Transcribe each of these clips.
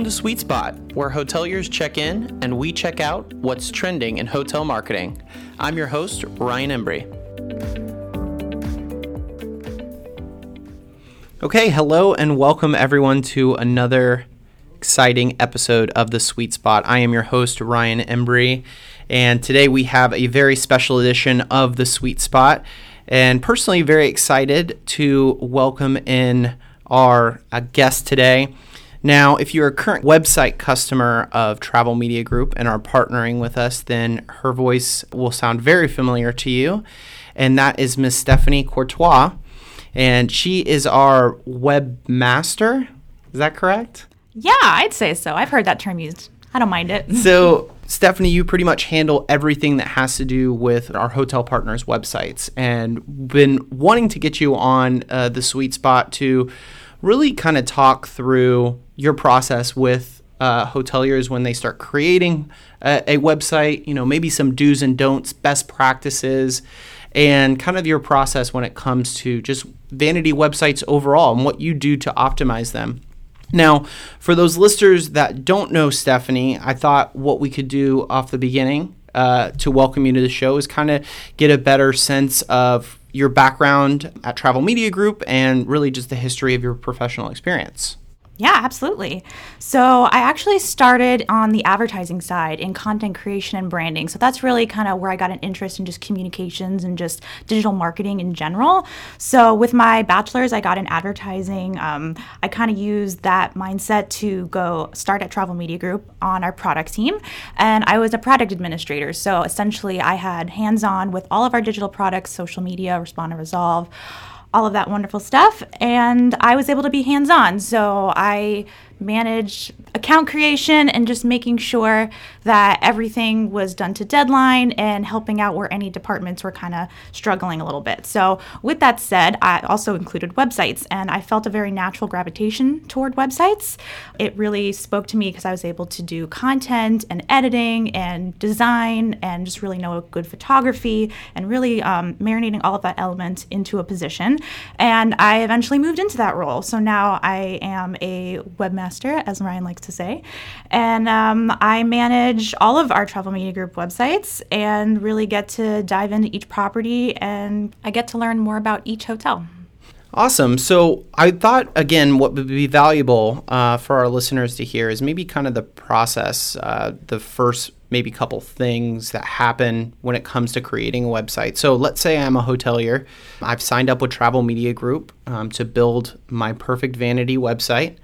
Welcome to Sweet Spot, where hoteliers check in and we check out what's trending in hotel marketing. I'm your host, Ryan Embry. Okay, hello and welcome everyone to another exciting episode of The Sweet Spot. I am your host, Ryan Embry, and today we have a very special edition of The Sweet Spot. And personally, very excited to welcome in our uh, guest today. Now, if you're a current website customer of Travel Media Group and are partnering with us, then her voice will sound very familiar to you. And that is Miss Stephanie Courtois. And she is our webmaster. Is that correct? Yeah, I'd say so. I've heard that term used. I don't mind it. So, Stephanie, you pretty much handle everything that has to do with our hotel partners' websites, and been wanting to get you on uh, the sweet spot to really kind of talk through your process with uh, hoteliers when they start creating a, a website. You know, maybe some do's and don'ts, best practices, and kind of your process when it comes to just vanity websites overall and what you do to optimize them. Now, for those listeners that don't know Stephanie, I thought what we could do off the beginning uh, to welcome you to the show is kind of get a better sense of your background at Travel Media Group and really just the history of your professional experience. Yeah, absolutely. So I actually started on the advertising side in content creation and branding. So that's really kind of where I got an interest in just communications and just digital marketing in general. So with my bachelor's, I got in advertising. Um, I kind of used that mindset to go start at Travel Media Group on our product team. And I was a product administrator. So essentially, I had hands on with all of our digital products, social media, Respond and Resolve all of that wonderful stuff. And I was able to be hands on. So I manage account creation and just making sure that everything was done to deadline and helping out where any departments were kind of struggling a little bit. So, with that said, I also included websites and I felt a very natural gravitation toward websites. It really spoke to me because I was able to do content and editing and design and just really know good photography and really um, marinating all of that element into a position. And I eventually moved into that role. So now I am a webmaster as Ryan likes to say. And um, I manage all of our Travel Media Group websites and really get to dive into each property and I get to learn more about each hotel. Awesome. So I thought, again, what would be valuable uh, for our listeners to hear is maybe kind of the process, uh, the first maybe couple things that happen when it comes to creating a website. So let's say I'm a hotelier. I've signed up with Travel Media Group um, to build my perfect vanity website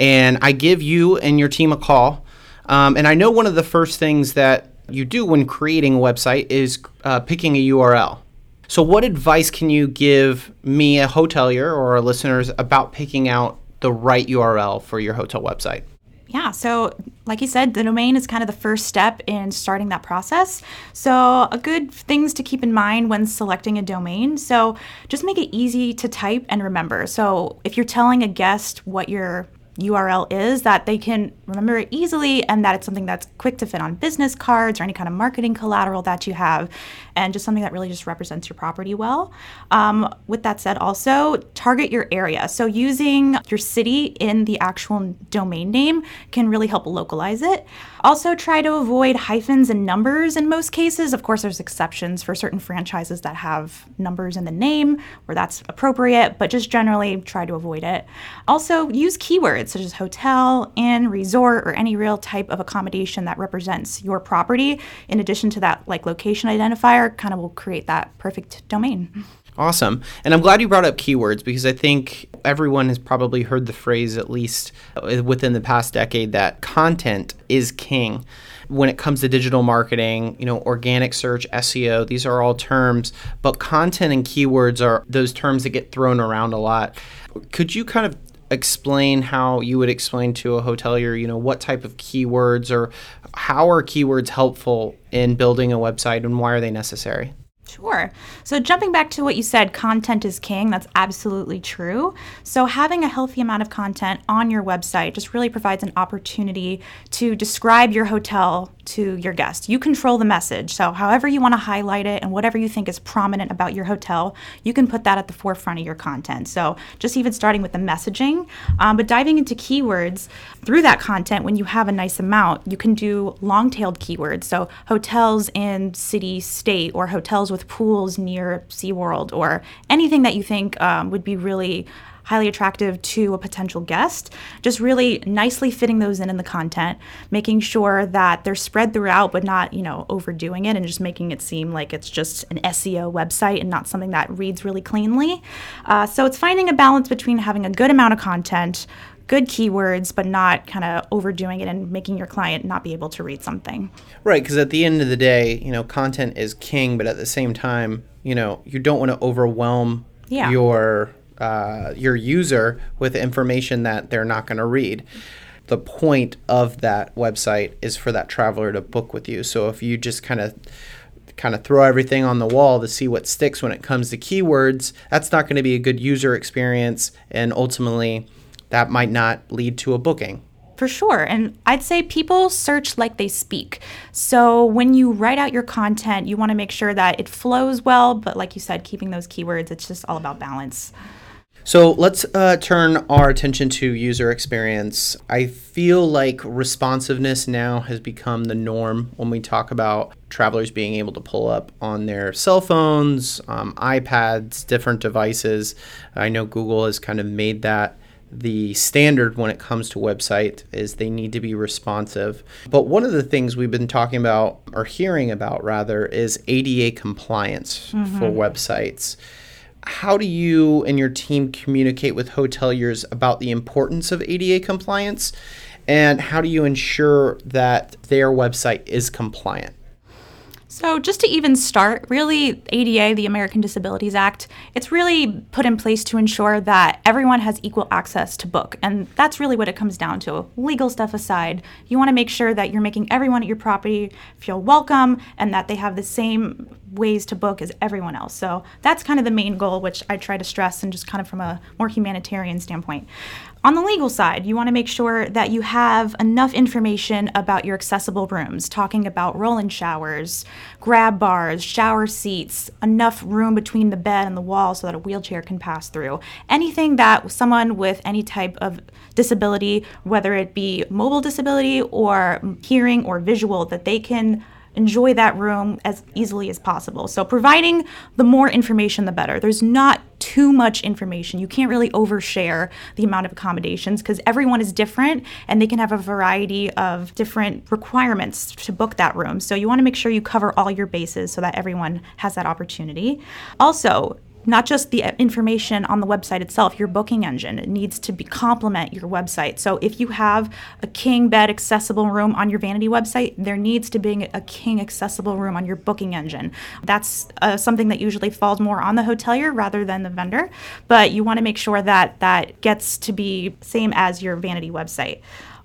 and I give you and your team a call. Um, and I know one of the first things that you do when creating a website is uh, picking a URL. So, what advice can you give me, a hotelier, or our listeners about picking out the right URL for your hotel website? Yeah, so like you said, the domain is kind of the first step in starting that process. So, a good things to keep in mind when selecting a domain. So, just make it easy to type and remember. So, if you're telling a guest what your URL is that they can remember it easily and that it's something that's quick to fit on business cards or any kind of marketing collateral that you have and just something that really just represents your property well. Um, with that said, also target your area. So using your city in the actual domain name can really help localize it. Also, try to avoid hyphens and numbers in most cases. Of course, there's exceptions for certain franchises that have numbers in the name where that's appropriate, but just generally try to avoid it. Also, use keywords such as hotel, inn, resort, or any real type of accommodation that represents your property. In addition to that, like location identifier, kind of will create that perfect domain. Awesome. And I'm glad you brought up keywords because I think everyone has probably heard the phrase, at least uh, within the past decade, that content is king. When it comes to digital marketing, you know, organic search, SEO, these are all terms, but content and keywords are those terms that get thrown around a lot. Could you kind of explain how you would explain to a hotelier, you know, what type of keywords or how are keywords helpful in building a website and why are they necessary? Sure. So, jumping back to what you said, content is king. That's absolutely true. So, having a healthy amount of content on your website just really provides an opportunity to describe your hotel to your guest. You control the message. So, however you want to highlight it and whatever you think is prominent about your hotel, you can put that at the forefront of your content. So, just even starting with the messaging, um, but diving into keywords through that content, when you have a nice amount, you can do long tailed keywords. So, hotels in city, state, or hotels with pools near SeaWorld, or anything that you think um, would be really highly attractive to a potential guest. Just really nicely fitting those in in the content, making sure that they're spread throughout, but not, you know, overdoing it and just making it seem like it's just an SEO website and not something that reads really cleanly. Uh, so it's finding a balance between having a good amount of content, good keywords, but not kind of overdoing it and making your client not be able to read something. Right, because at the end of the day, you know, content is king, but at the same time, you know, you don't want to overwhelm yeah. your uh, your user with information that they're not going to read. The point of that website is for that traveler to book with you. So if you just kind of kind of throw everything on the wall to see what sticks when it comes to keywords, that's not going to be a good user experience and ultimately that might not lead to a booking. For sure. And I'd say people search like they speak. So when you write out your content, you want to make sure that it flows well, but like you said, keeping those keywords, it's just all about balance. So let's uh, turn our attention to user experience. I feel like responsiveness now has become the norm when we talk about travelers being able to pull up on their cell phones, um, iPads, different devices. I know Google has kind of made that the standard when it comes to website is they need to be responsive. But one of the things we've been talking about or hearing about rather is ADA compliance mm-hmm. for websites how do you and your team communicate with hoteliers about the importance of ADA compliance? And how do you ensure that their website is compliant? So, just to even start, really, ADA, the American Disabilities Act, it's really put in place to ensure that everyone has equal access to book. And that's really what it comes down to. Legal stuff aside, you want to make sure that you're making everyone at your property feel welcome and that they have the same ways to book as everyone else. So, that's kind of the main goal, which I try to stress and just kind of from a more humanitarian standpoint. On the legal side, you want to make sure that you have enough information about your accessible rooms, talking about roll in showers, grab bars, shower seats, enough room between the bed and the wall so that a wheelchair can pass through. Anything that someone with any type of disability, whether it be mobile disability or hearing or visual, that they can enjoy that room as easily as possible. So, providing the more information, the better. There's not too much information. You can't really overshare the amount of accommodations because everyone is different and they can have a variety of different requirements to book that room. So, you want to make sure you cover all your bases so that everyone has that opportunity. Also, not just the information on the website itself, your booking engine. It needs to be complement your website. So if you have a king bed accessible room on your vanity website, there needs to be a king accessible room on your booking engine. That's uh, something that usually falls more on the hotelier rather than the vendor, but you want to make sure that that gets to be same as your vanity website.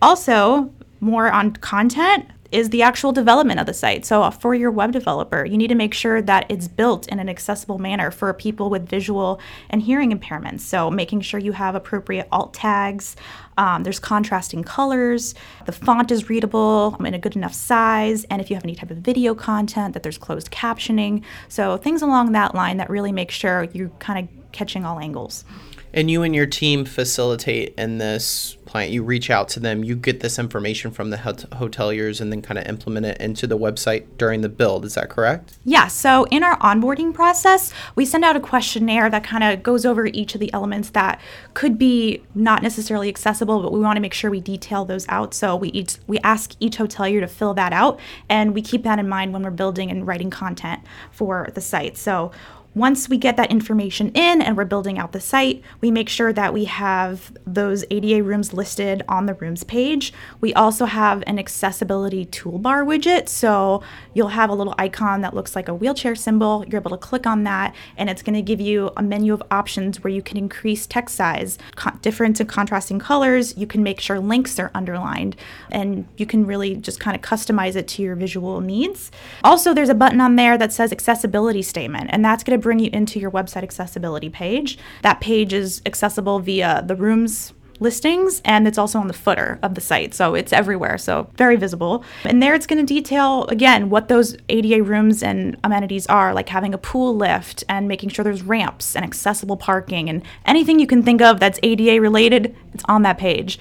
Also, more on content, is the actual development of the site. So, uh, for your web developer, you need to make sure that it's built in an accessible manner for people with visual and hearing impairments. So, making sure you have appropriate alt tags, um, there's contrasting colors, the font is readable in a good enough size, and if you have any type of video content, that there's closed captioning. So, things along that line that really make sure you're kind of catching all angles. And you and your team facilitate in this client. You reach out to them, you get this information from the hot- hoteliers, and then kind of implement it into the website during the build. Is that correct? Yeah. So in our onboarding process, we send out a questionnaire that kind of goes over each of the elements that could be not necessarily accessible, but we want to make sure we detail those out. So we each we ask each hotelier to fill that out, and we keep that in mind when we're building and writing content for the site. So once we get that information in and we're building out the site, we make sure that we have those ADA rooms listed on the rooms page. We also have an accessibility toolbar widget. So you'll have a little icon that looks like a wheelchair symbol. You're able to click on that, and it's going to give you a menu of options where you can increase text size, con- different and contrasting colors. You can make sure links are underlined, and you can really just kind of customize it to your visual needs. Also, there's a button on there that says accessibility statement, and that's going to bring you into your website accessibility page. That page is accessible via the rooms listings and it's also on the footer of the site. So it's everywhere. So very visible. And there it's going to detail again what those ADA rooms and amenities are, like having a pool lift and making sure there's ramps and accessible parking and anything you can think of that's ADA related, it's on that page.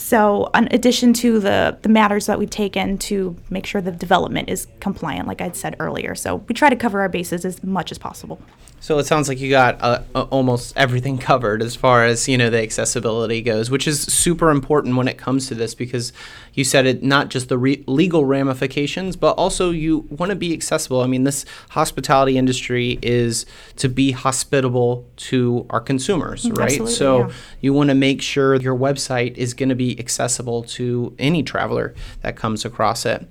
So, in addition to the, the matters that we've taken to make sure the development is compliant, like I'd said earlier. So, we try to cover our bases as much as possible. So it sounds like you got uh, almost everything covered as far as you know the accessibility goes, which is super important when it comes to this because you said it not just the re- legal ramifications, but also you want to be accessible. I mean, this hospitality industry is to be hospitable to our consumers, right? absolutely, so yeah. you want to make sure your website is going to accessible to any traveler that comes across it.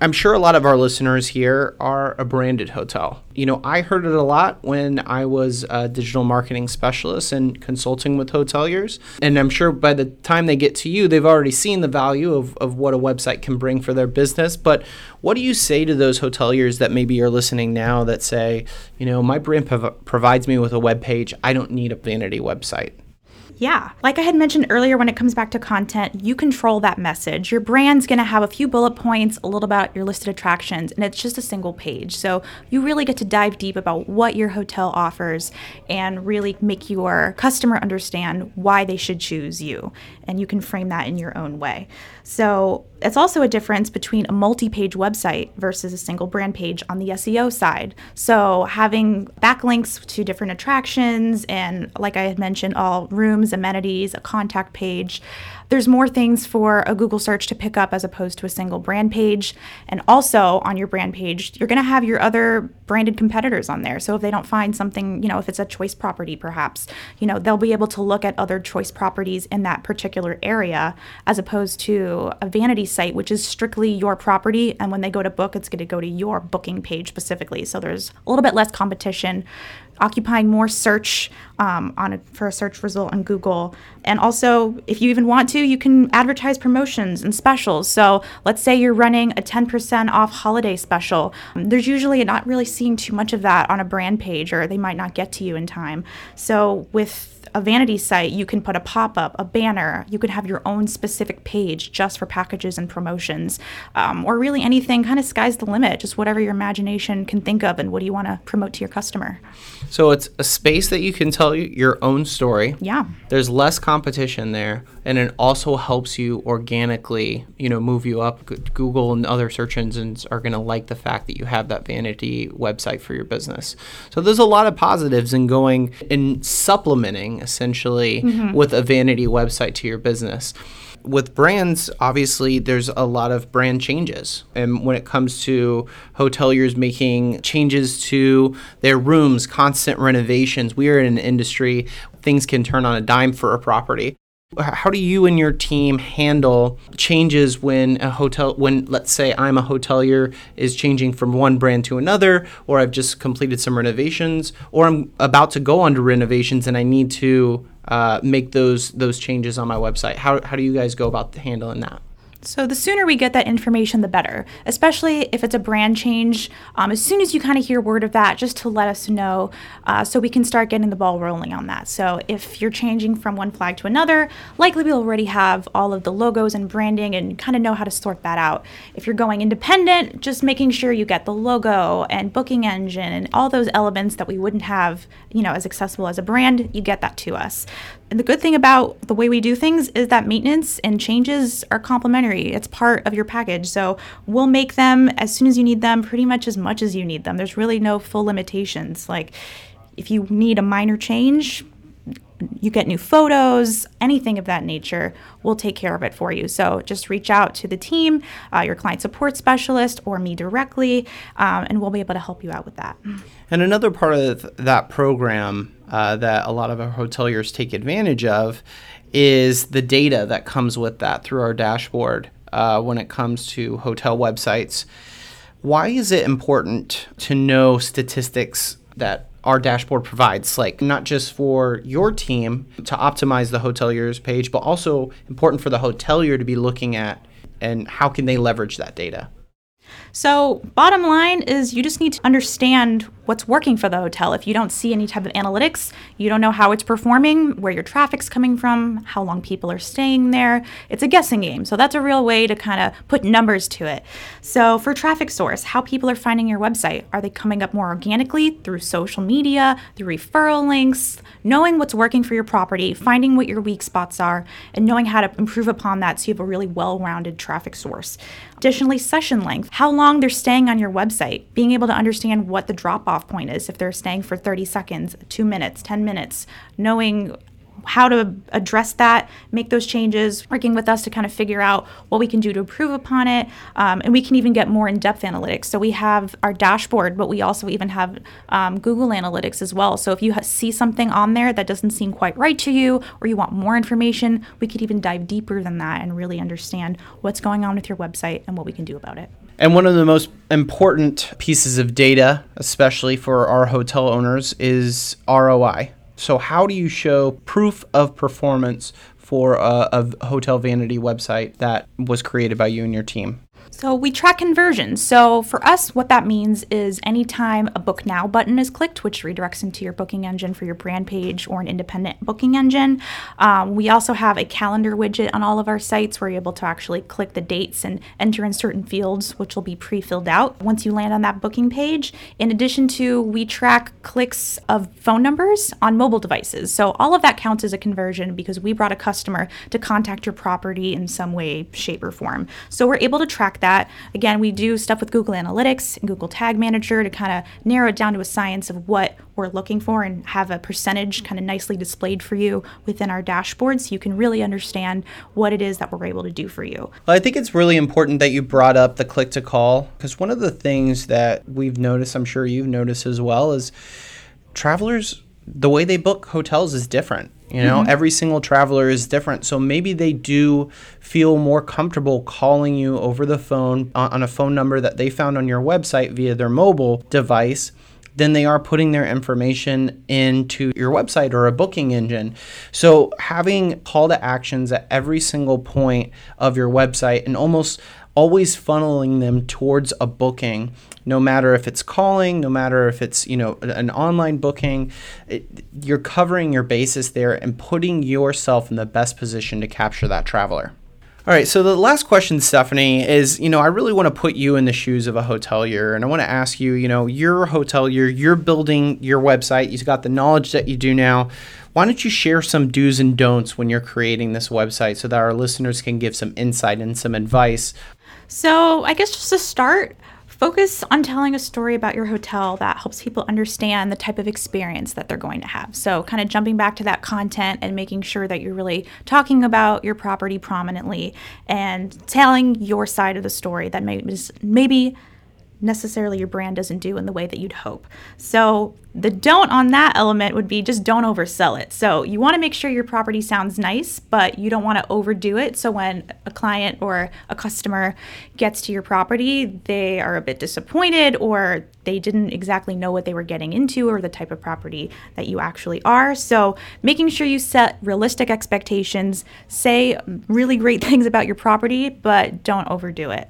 I'm sure a lot of our listeners here are a branded hotel. You know, I heard it a lot when I was a digital marketing specialist and consulting with hoteliers. And I'm sure by the time they get to you, they've already seen the value of, of what a website can bring for their business. But what do you say to those hoteliers that maybe are listening now that say, you know, my brand prov- provides me with a web page, I don't need a vanity website? Yeah. Like I had mentioned earlier, when it comes back to content, you control that message. Your brand's going to have a few bullet points, a little about your listed attractions, and it's just a single page. So you really get to dive deep about what your hotel offers and really make your customer understand why they should choose you. And you can frame that in your own way. So it's also a difference between a multi page website versus a single brand page on the SEO side. So having backlinks to different attractions and, like I had mentioned, all rooms, amenities, a contact page. There's more things for a Google search to pick up as opposed to a single brand page. And also on your brand page, you're going to have your other branded competitors on there. So if they don't find something, you know, if it's a choice property perhaps, you know, they'll be able to look at other choice properties in that particular area as opposed to a vanity site, which is strictly your property. And when they go to book, it's going to go to your booking page specifically. So there's a little bit less competition occupying more search um, on a, for a search result on Google. And also, if you even want to, you can advertise promotions and specials. So let's say you're running a 10% off holiday special. There's usually not really seeing too much of that on a brand page, or they might not get to you in time. So with a vanity site, you can put a pop up, a banner. You could have your own specific page just for packages and promotions, um, or really anything. Kind of sky's the limit, just whatever your imagination can think of, and what do you want to promote to your customer. So it's a space that you can tell your own story. Yeah. There's less competition there, and it also helps you organically, you know, move you up. Google and other search engines are going to like the fact that you have that vanity website for your business. So there's a lot of positives in going and supplementing essentially mm-hmm. with a vanity website to your business. With brands, obviously, there's a lot of brand changes. And when it comes to hoteliers making changes to their rooms, constant renovations, we are in an industry, things can turn on a dime for a property. How do you and your team handle changes when a hotel, when let's say I'm a hotelier, is changing from one brand to another, or I've just completed some renovations, or I'm about to go under renovations and I need to uh, make those those changes on my website? How, how do you guys go about handling that? So the sooner we get that information, the better. Especially if it's a brand change. Um, as soon as you kind of hear word of that, just to let us know, uh, so we can start getting the ball rolling on that. So if you're changing from one flag to another, likely we already have all of the logos and branding and kind of know how to sort that out. If you're going independent, just making sure you get the logo and booking engine and all those elements that we wouldn't have, you know, as accessible as a brand, you get that to us. And the good thing about the way we do things is that maintenance and changes are complimentary. It's part of your package. So we'll make them as soon as you need them, pretty much as much as you need them. There's really no full limitations. Like if you need a minor change, you get new photos, anything of that nature, we'll take care of it for you. So just reach out to the team, uh, your client support specialist, or me directly, um, and we'll be able to help you out with that. And another part of that program uh, that a lot of our hoteliers take advantage of is the data that comes with that through our dashboard uh, when it comes to hotel websites. Why is it important to know statistics that our dashboard provides, like not just for your team to optimize the hotelier's page, but also important for the hotelier to be looking at and how can they leverage that data? So, bottom line is you just need to understand what's working for the hotel. If you don't see any type of analytics, you don't know how it's performing, where your traffic's coming from, how long people are staying there. It's a guessing game. So that's a real way to kind of put numbers to it. So for traffic source, how people are finding your website, are they coming up more organically through social media, through referral links, knowing what's working for your property, finding what your weak spots are, and knowing how to improve upon that so you have a really well-rounded traffic source. Additionally, session length, how long they're staying on your website, being able to understand what the drop off point is, if they're staying for 30 seconds, two minutes, 10 minutes, knowing how to address that, make those changes, working with us to kind of figure out what we can do to improve upon it. Um, and we can even get more in depth analytics. So we have our dashboard, but we also even have um, Google Analytics as well. So if you ha- see something on there that doesn't seem quite right to you or you want more information, we could even dive deeper than that and really understand what's going on with your website and what we can do about it. And one of the most important pieces of data, especially for our hotel owners, is ROI. So, how do you show proof of performance for a, a, hotel vanity website that was created by you and your team? So we track conversions. So for us, what that means is anytime a book now button is clicked, which redirects into your booking engine for your brand page or an independent booking engine, um, we also have a calendar widget on all of our sites where you're able to actually click the dates and enter in certain fields, which will be pre-filled out once you land on that booking page. In addition to, we track clicks of phone numbers on mobile devices. So all of that counts as a conversion because we brought a customer to contact your property in some way, shape, or form. So we're able to track that. Again, we do stuff with Google Analytics and Google Tag Manager to kind of narrow it down to a science of what we're looking for and have a percentage kind of nicely displayed for you within our dashboard so you can really understand what it is that we're able to do for you. Well, I think it's really important that you brought up the click to call because one of the things that we've noticed, I'm sure you've noticed as well, is travelers the way they book hotels is different. You know, mm-hmm. every single traveler is different. So maybe they do feel more comfortable calling you over the phone on, a phone number that they found on your website via their mobile device than they are putting their information into your website or a booking engine. So having call to actions at every single point of your website and almost always funneling them towards a booking no matter if it's calling no matter if it's you know an online booking it, you're covering your basis there and putting yourself in the best position to capture that traveler all right, so the last question, Stephanie, is you know, I really want to put you in the shoes of a hotelier, and I want to ask you, you know, you're a hotelier, you're building your website, you've got the knowledge that you do now. Why don't you share some do's and don'ts when you're creating this website so that our listeners can give some insight and some advice so, I guess just to start, focus on telling a story about your hotel that helps people understand the type of experience that they're going to have. So, kind of jumping back to that content and making sure that you're really talking about your property prominently and telling your side of the story that maybe, maybe necessarily your brand doesn't do in the way that you'd hope. So, the don't on that element would be just don't oversell it. So, you want to make sure your property sounds nice, but you don't want to overdo it. So, when a client or a customer gets to your property, they are a bit disappointed or they didn't exactly know what they were getting into or the type of property that you actually are. So, making sure you set realistic expectations, say really great things about your property, but don't overdo it.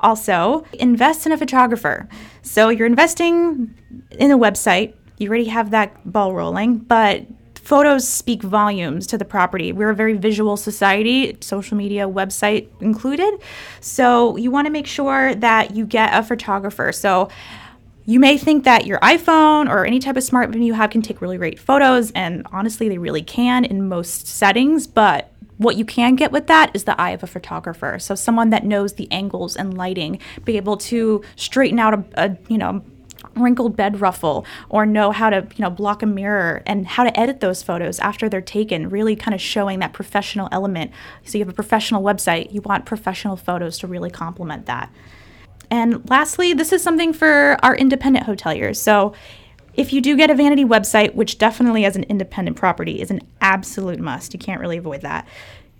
Also, invest in a photographer. So you're investing in a website, you already have that ball rolling, but photos speak volumes to the property. We're a very visual society, social media, website included. So you want to make sure that you get a photographer. So you may think that your iPhone or any type of smartphone you have can take really great photos, and honestly, they really can in most settings, but what you can get with that is the eye of a photographer. So someone that knows the angles and lighting, be able to straighten out a, a you know wrinkled bed ruffle or know how to you know block a mirror and how to edit those photos after they're taken really kind of showing that professional element. So you have a professional website you want professional photos to really complement that. And lastly this is something for our independent hoteliers. So if you do get a vanity website, which definitely as an independent property is an absolute must, you can't really avoid that.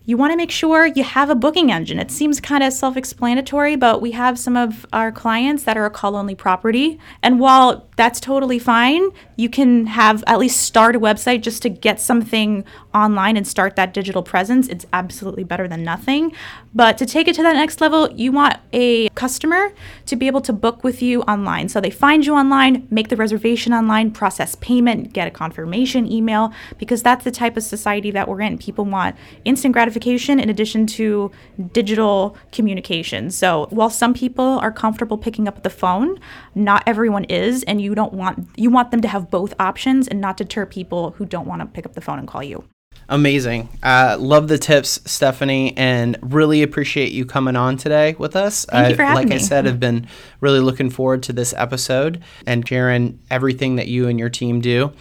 You want to make sure you have a booking engine. It seems kind of self explanatory, but we have some of our clients that are a call only property. And while that's totally fine, you can have at least start a website just to get something online and start that digital presence. It's absolutely better than nothing. But to take it to that next level, you want a customer to be able to book with you online. So they find you online, make the reservation online, process payment, get a confirmation email, because that's the type of society that we're in. People want instant gratification in addition to digital communication. So while some people are comfortable picking up the phone, not everyone is, and you don't want you want them to have both options and not deter people who don't want to pick up the phone and call you. Amazing. Uh, love the tips, Stephanie, and really appreciate you coming on today with us. Thank you for having like me. I said, I've been really looking forward to this episode and sharing everything that you and your team do.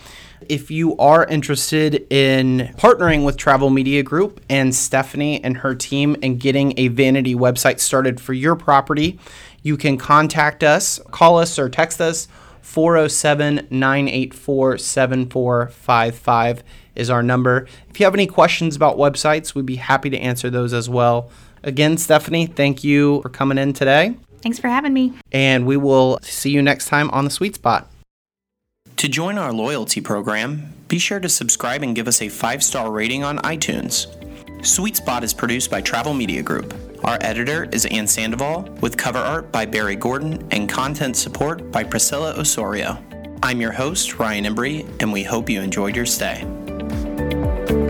If you are interested in partnering with Travel Media Group and Stephanie and her team and getting a vanity website started for your property, you can contact us, call us, or text us 407 984 7455 is our number. If you have any questions about websites, we'd be happy to answer those as well. Again, Stephanie, thank you for coming in today, Thanks for having me. and we will see you next time on the Sweet Spot. To join our loyalty program, be sure to subscribe and give us a five star rating on iTunes. Sweet Spot is produced by Travel Media Group. Our editor is Ann Sandoval, with cover art by Barry Gordon and content support by Priscilla Osorio. I'm your host, Ryan Embry, and we hope you enjoyed your stay. Música